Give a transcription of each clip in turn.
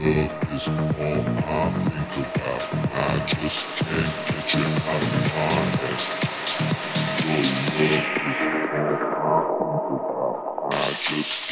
love is all I think about. I just can't get you out of my head. Your love is all I think about. I just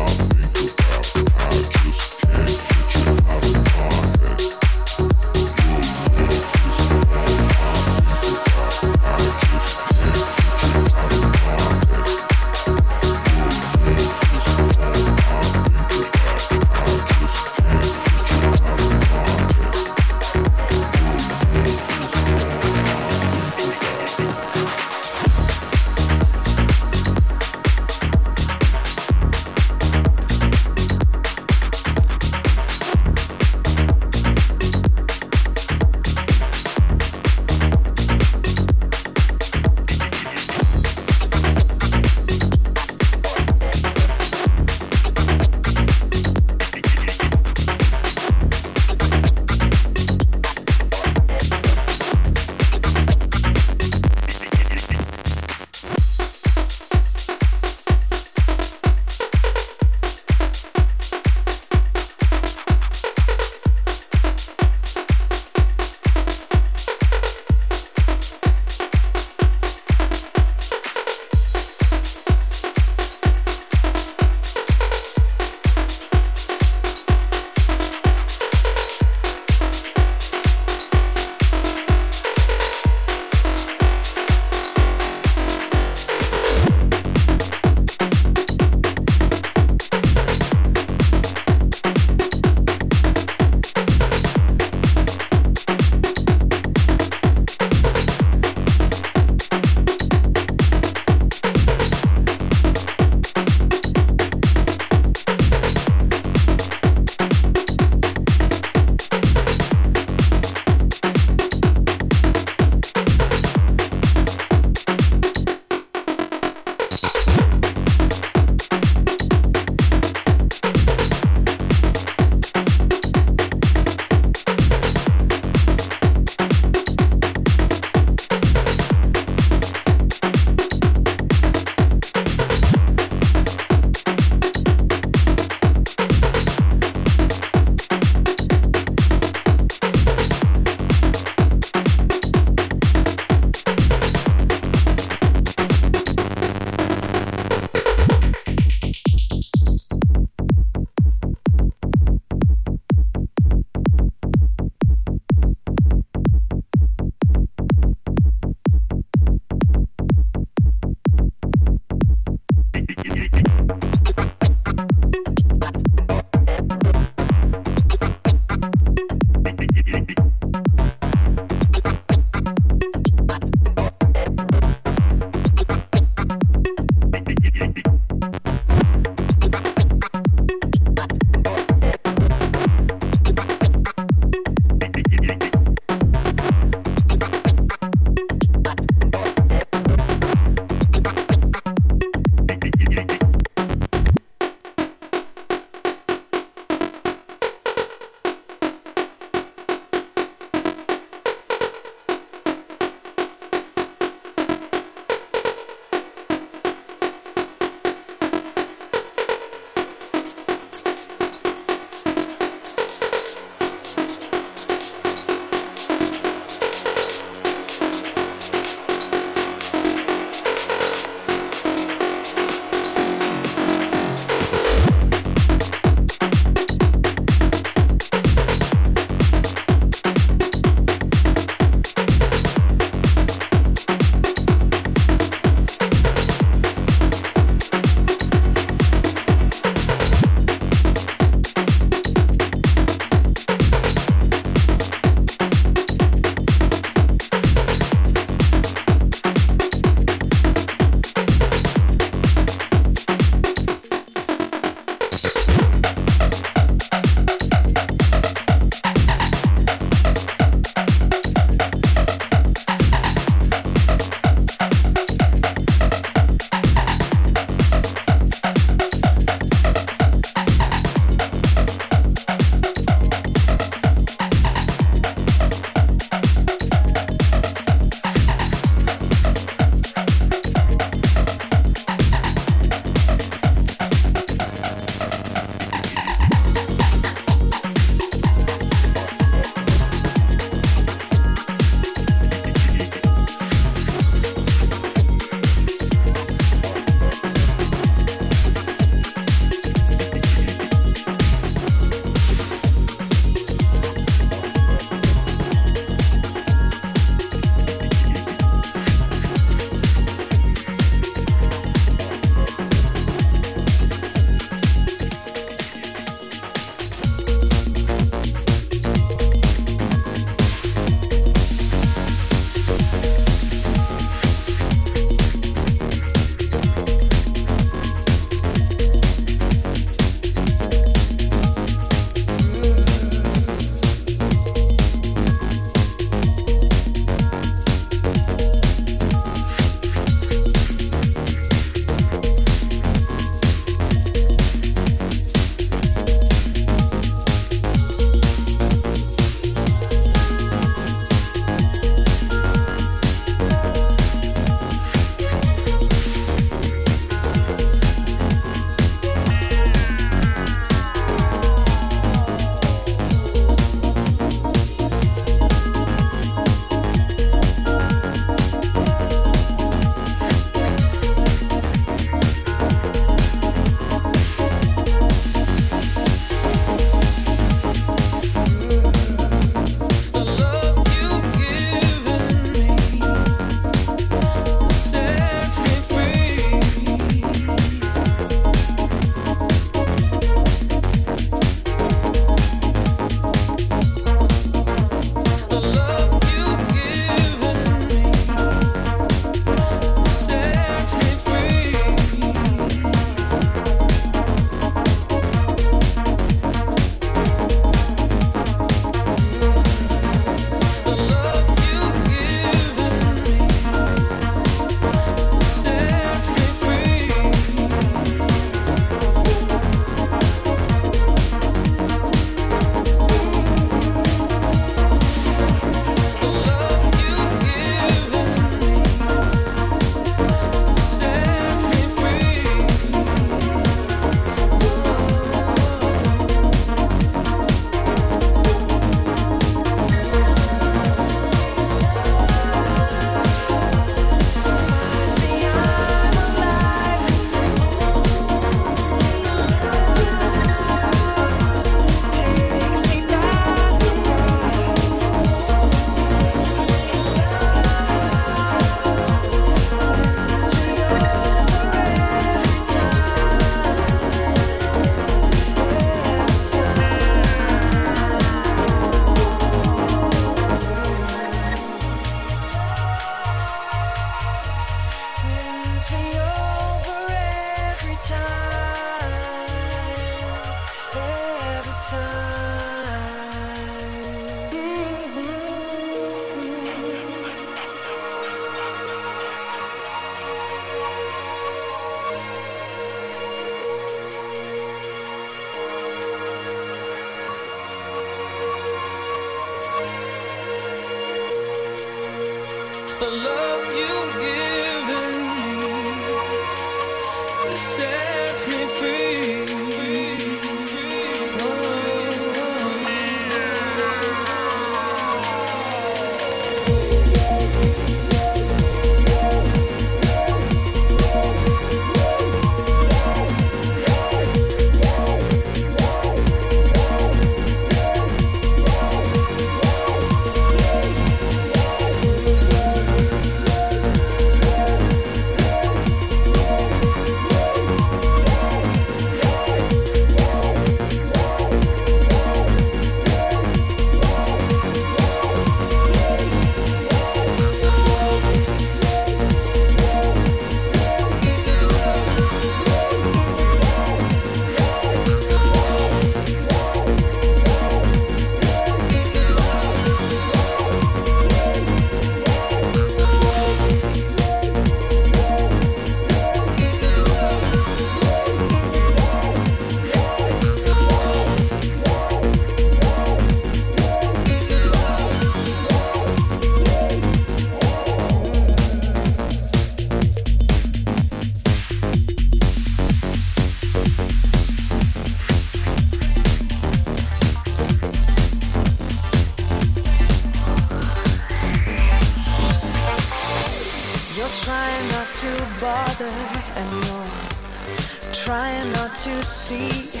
see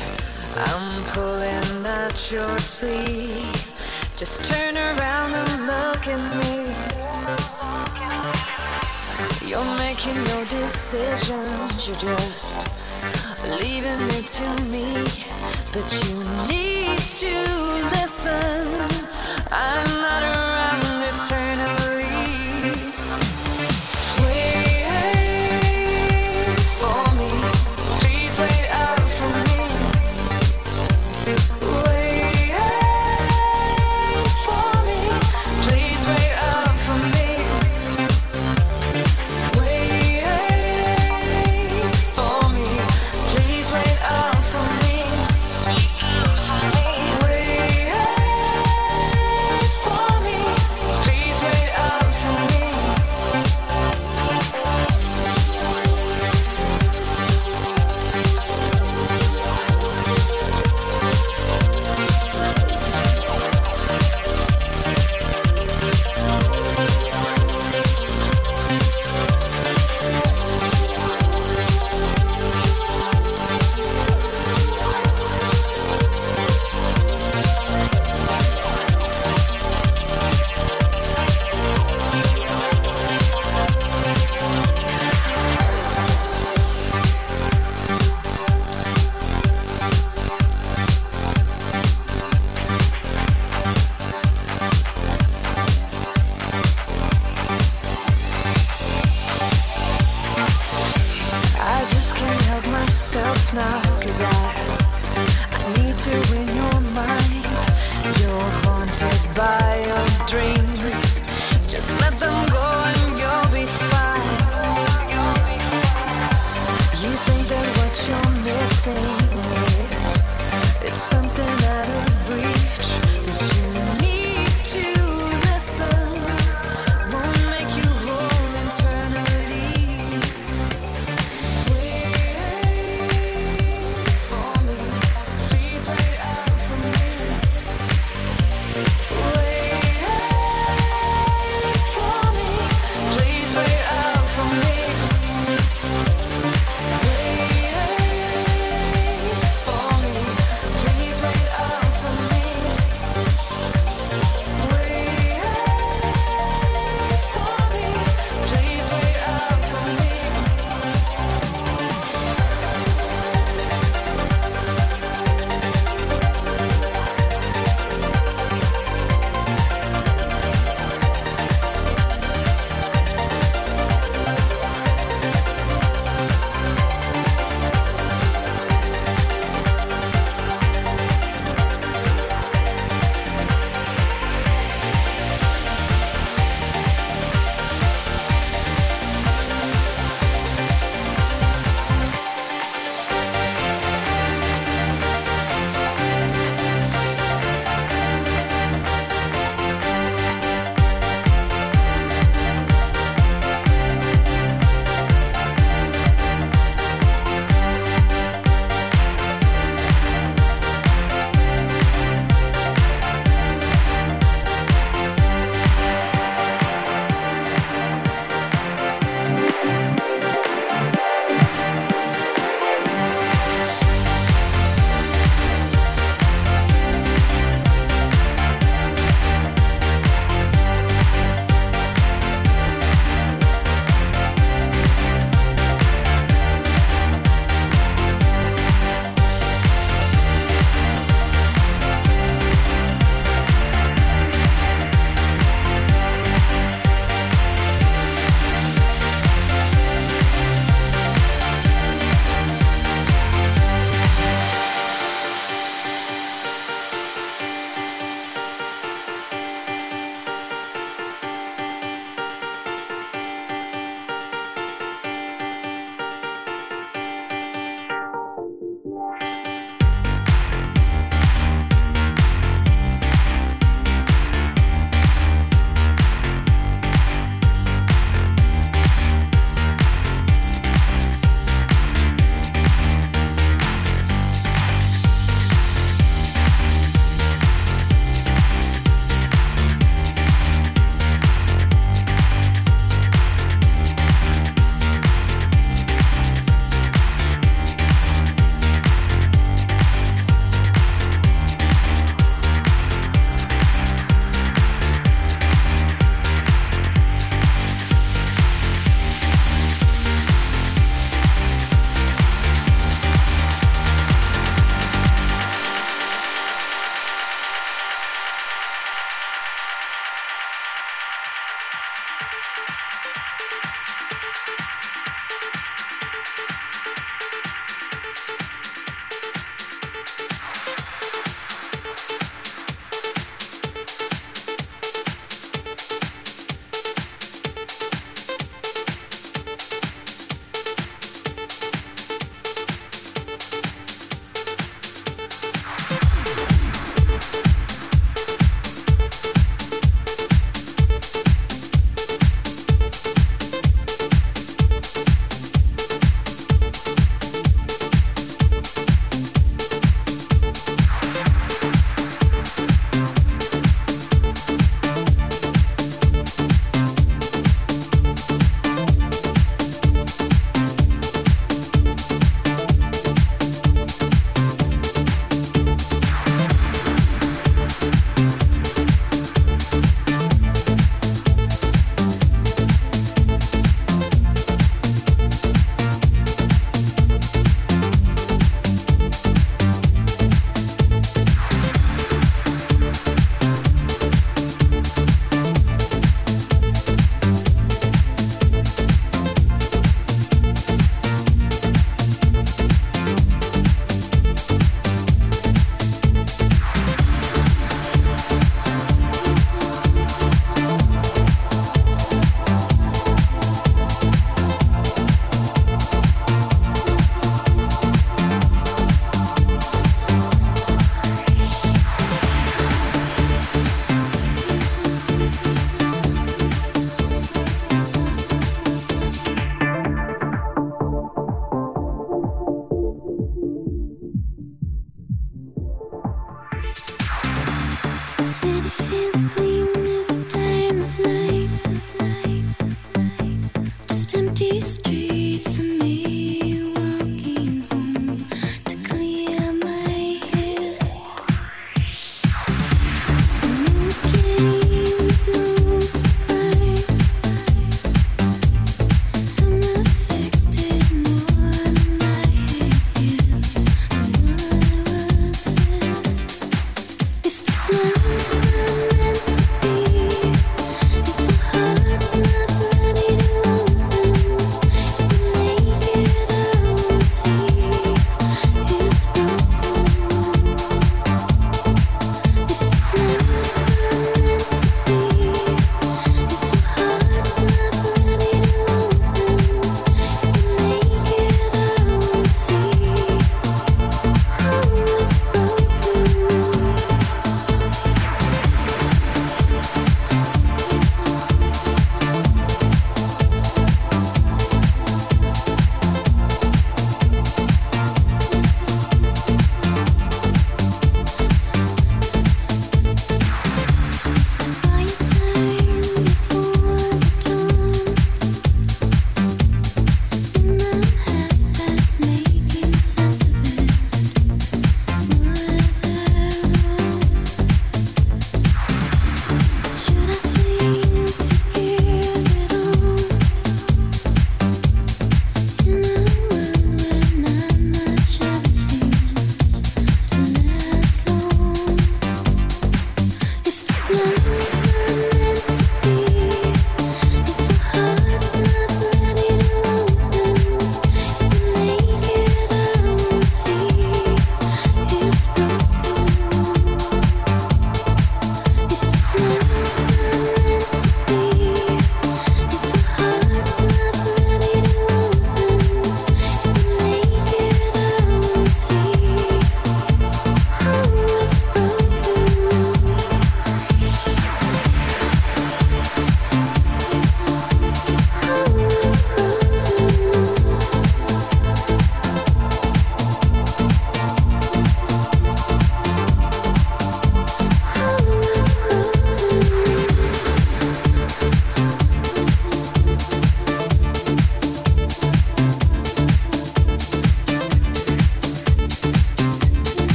I'm pulling at your sleeve. Just turn around and look at me. You're making no decisions, you're just leaving it to me. But you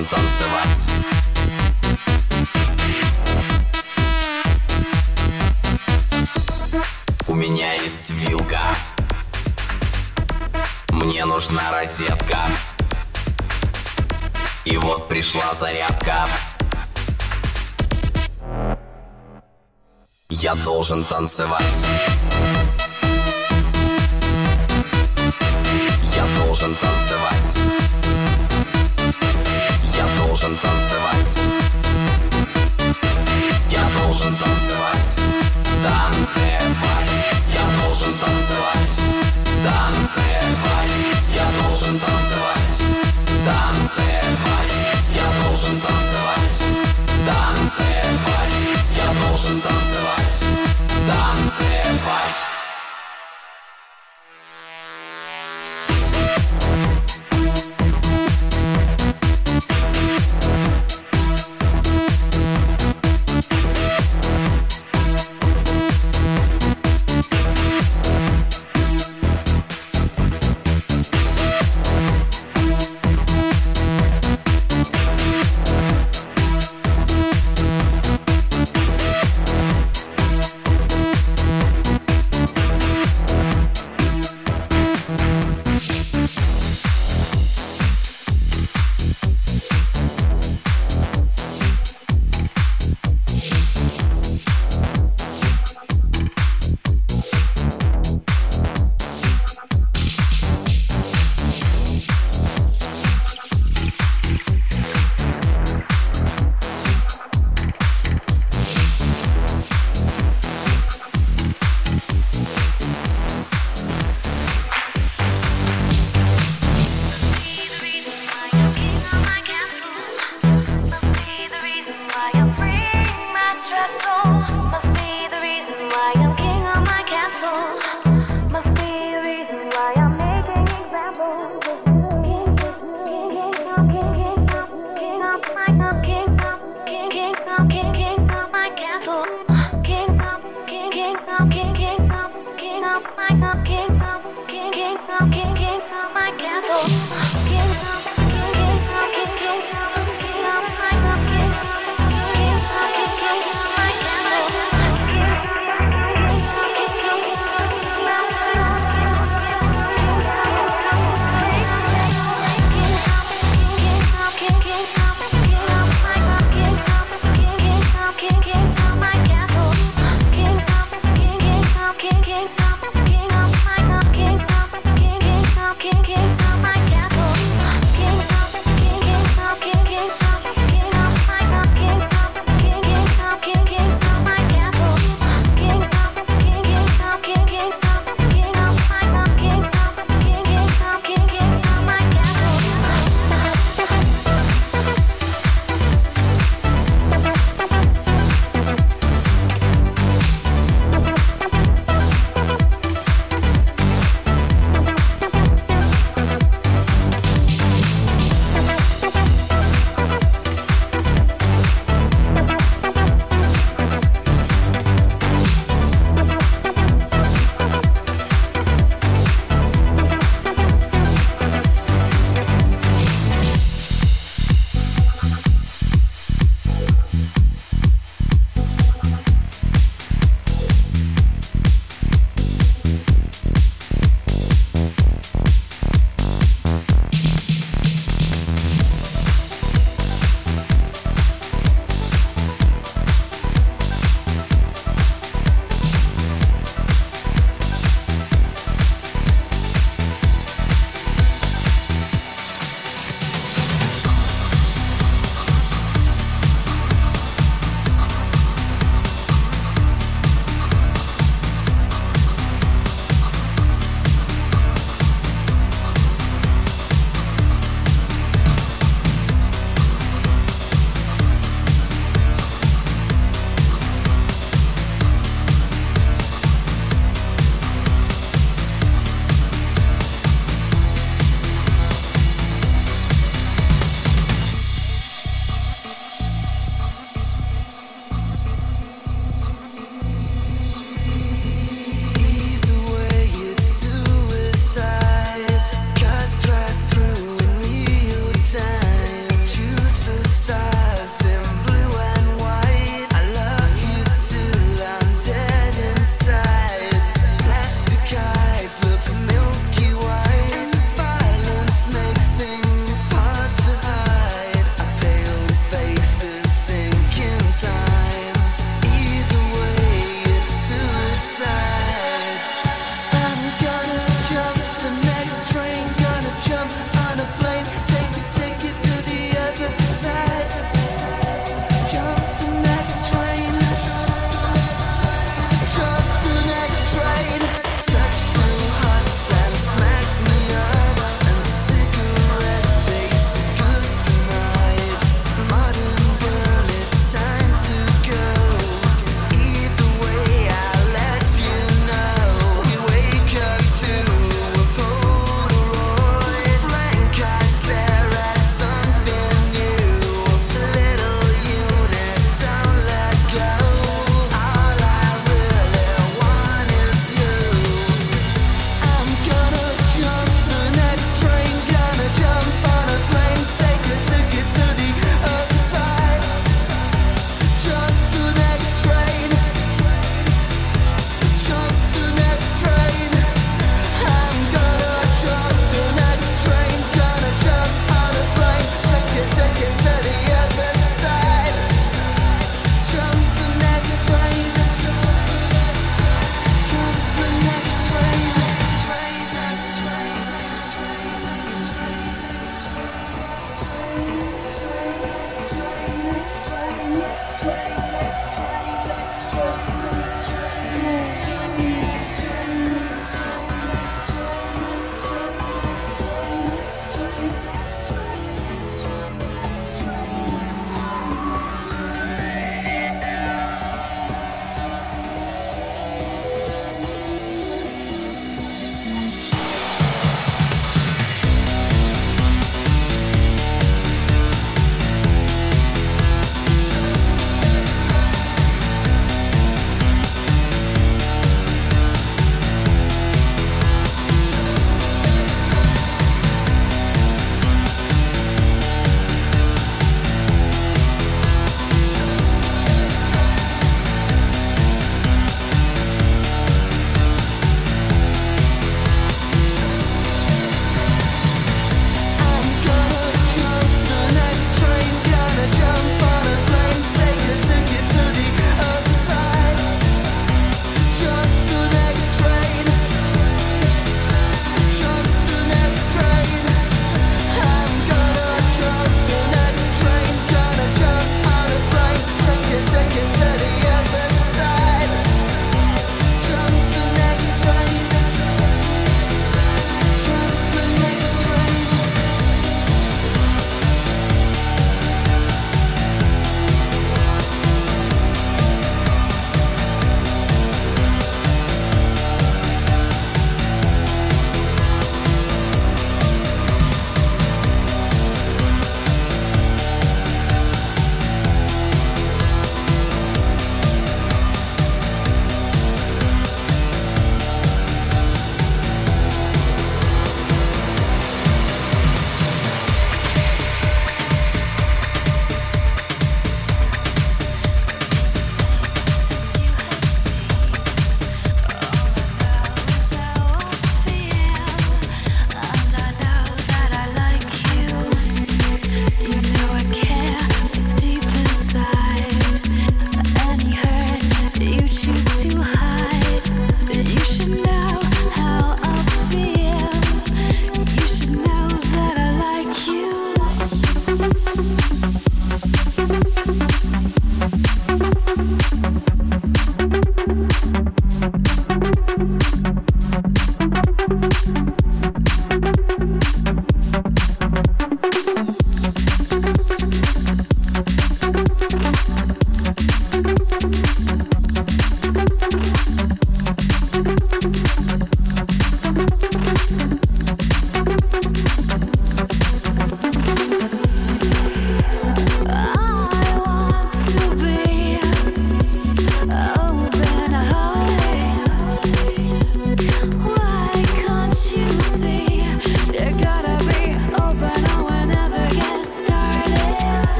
должен танцевать. У меня есть вилка. Мне нужна розетка. И вот пришла зарядка. Я должен танцевать. Я должен танцевать.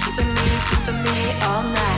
Keeping me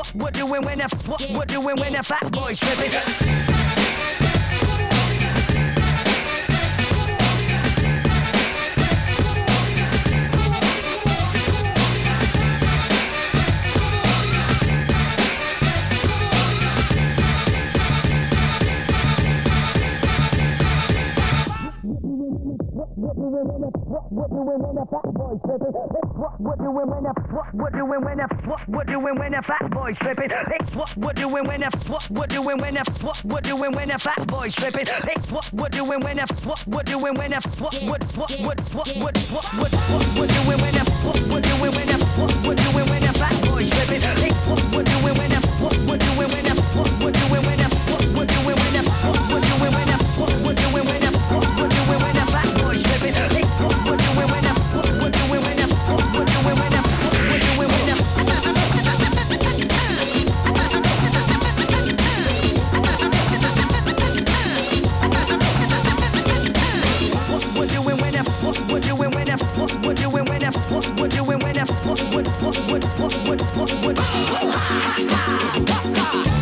what we're doing when the what we're doing when the fat boys tripping. What we're doing when the fat boys tripping. It's what we're doing when the what we're doing when the what we're doing when the fat boys tripping. It's what we're doing when the what we're doing when the what we're doing when the fat boys tripping. It's what we're doing when the what we're doing when the what what what what what what what what what we're doing when the what we're doing when the what we're doing when the fat boys tripping. It's what we're doing when the what we're doing when the what we're doing when the what we're doing when the what we're doing when the what we're doing when the what when I force would do it when I force would force would force would force would force would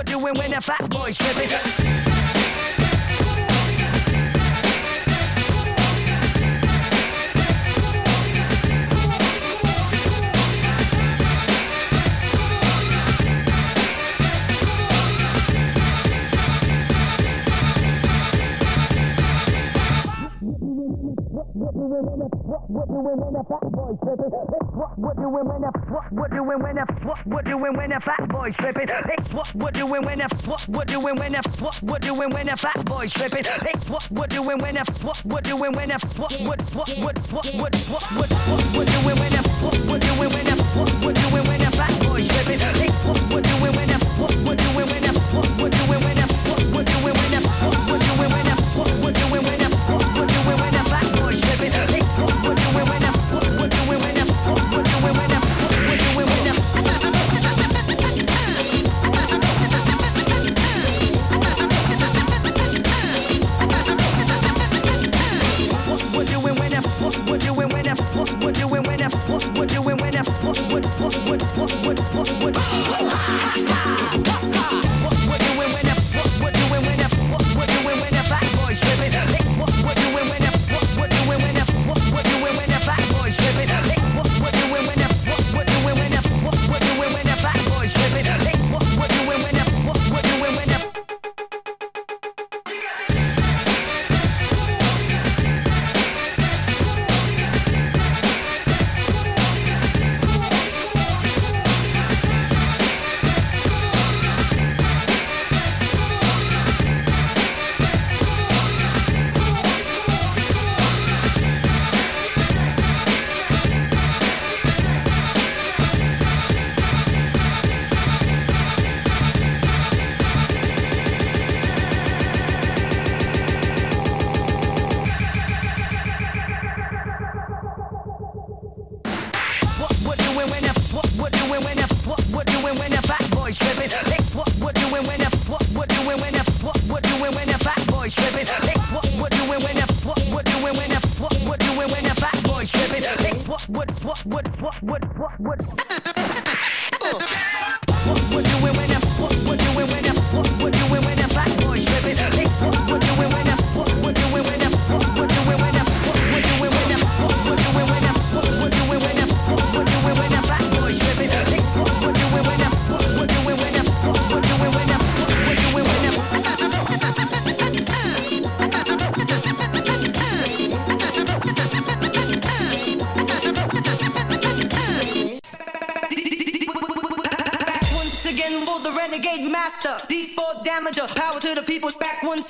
we're doing when a fat boys rip what do we when a fat boy tripping? What do we when what when a what when fat boy tripping? what we're doing when if what we're doing when if fat boy's tripping. It's what we're doing when if what we're doing when if what would what would what would what would what we're doing when if what we're doing when if what we're doing when if fat boy's tripping. It's what we're doing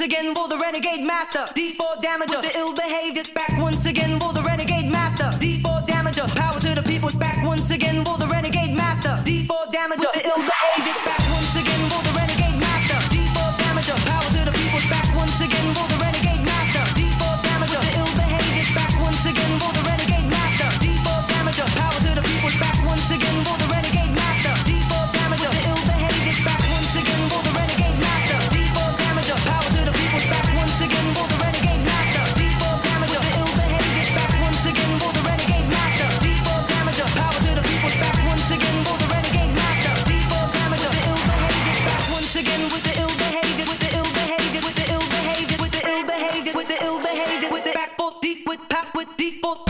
again roll the renegade master. D4 damage the ill people